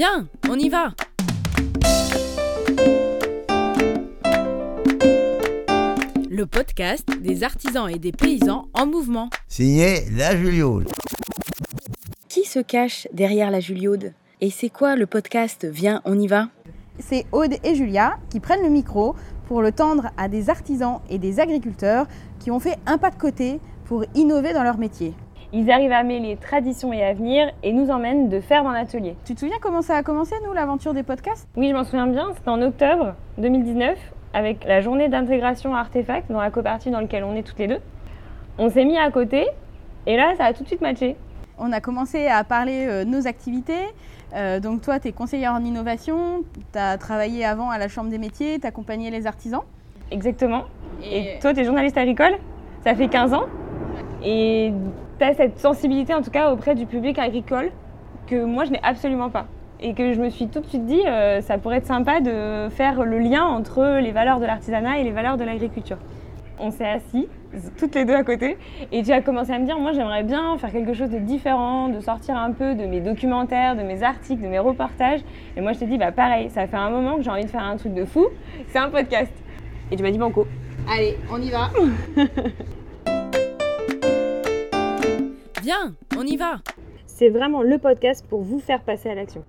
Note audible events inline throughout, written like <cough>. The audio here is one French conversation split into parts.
Viens, on y va Le podcast des artisans et des paysans en mouvement. Signé La Juliaude. Qui se cache derrière la Juliaude Et c'est quoi le podcast? Viens, on y va C'est Aude et Julia qui prennent le micro pour le tendre à des artisans et des agriculteurs qui ont fait un pas de côté pour innover dans leur métier. Ils arrivent à mêler tradition et avenir et nous emmènent de faire dans l'atelier. Tu te souviens comment ça a commencé, nous, l'aventure des podcasts? Oui, je m'en souviens bien, c'était en octobre 2019 avec la journée d'intégration Artefact dans la coopérative dans laquelle on est toutes les deux. On s'est mis à côté et là, ça a tout de suite matché. On a commencé à parler euh, de nos activités. Euh, donc toi, tu es conseillère en innovation, tu as travaillé avant à la Chambre des métiers, tu accompagné les artisans. Exactement. Et, toi, tu es journaliste agricole, ça fait 15 ans. Et tu as cette sensibilité, en tout cas, auprès du public agricole que moi, je n'ai absolument pas. Et que je me suis tout de suite dit, euh, ça pourrait être sympa de faire le lien entre les valeurs de l'artisanat et les valeurs de l'agriculture. On s'est assis, toutes les deux à côté, et tu as commencé à me dire, moi j'aimerais bien faire quelque chose de différent, de sortir un peu de mes documentaires, de mes articles, de mes reportages. Et moi je t'ai dit, bah pareil, ça fait un moment que j'ai envie de faire un truc de fou, c'est un podcast. Et tu m'as dit, banco. Allez, on y va <laughs> Viens, on y va C'est vraiment le podcast pour vous faire passer à l'action.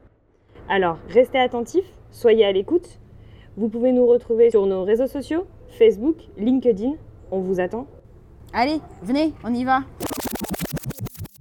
Alors, restez attentifs, soyez à l'écoute. Vous pouvez nous retrouver sur nos réseaux sociaux, Facebook, LinkedIn. On vous attend. Allez, venez, on y va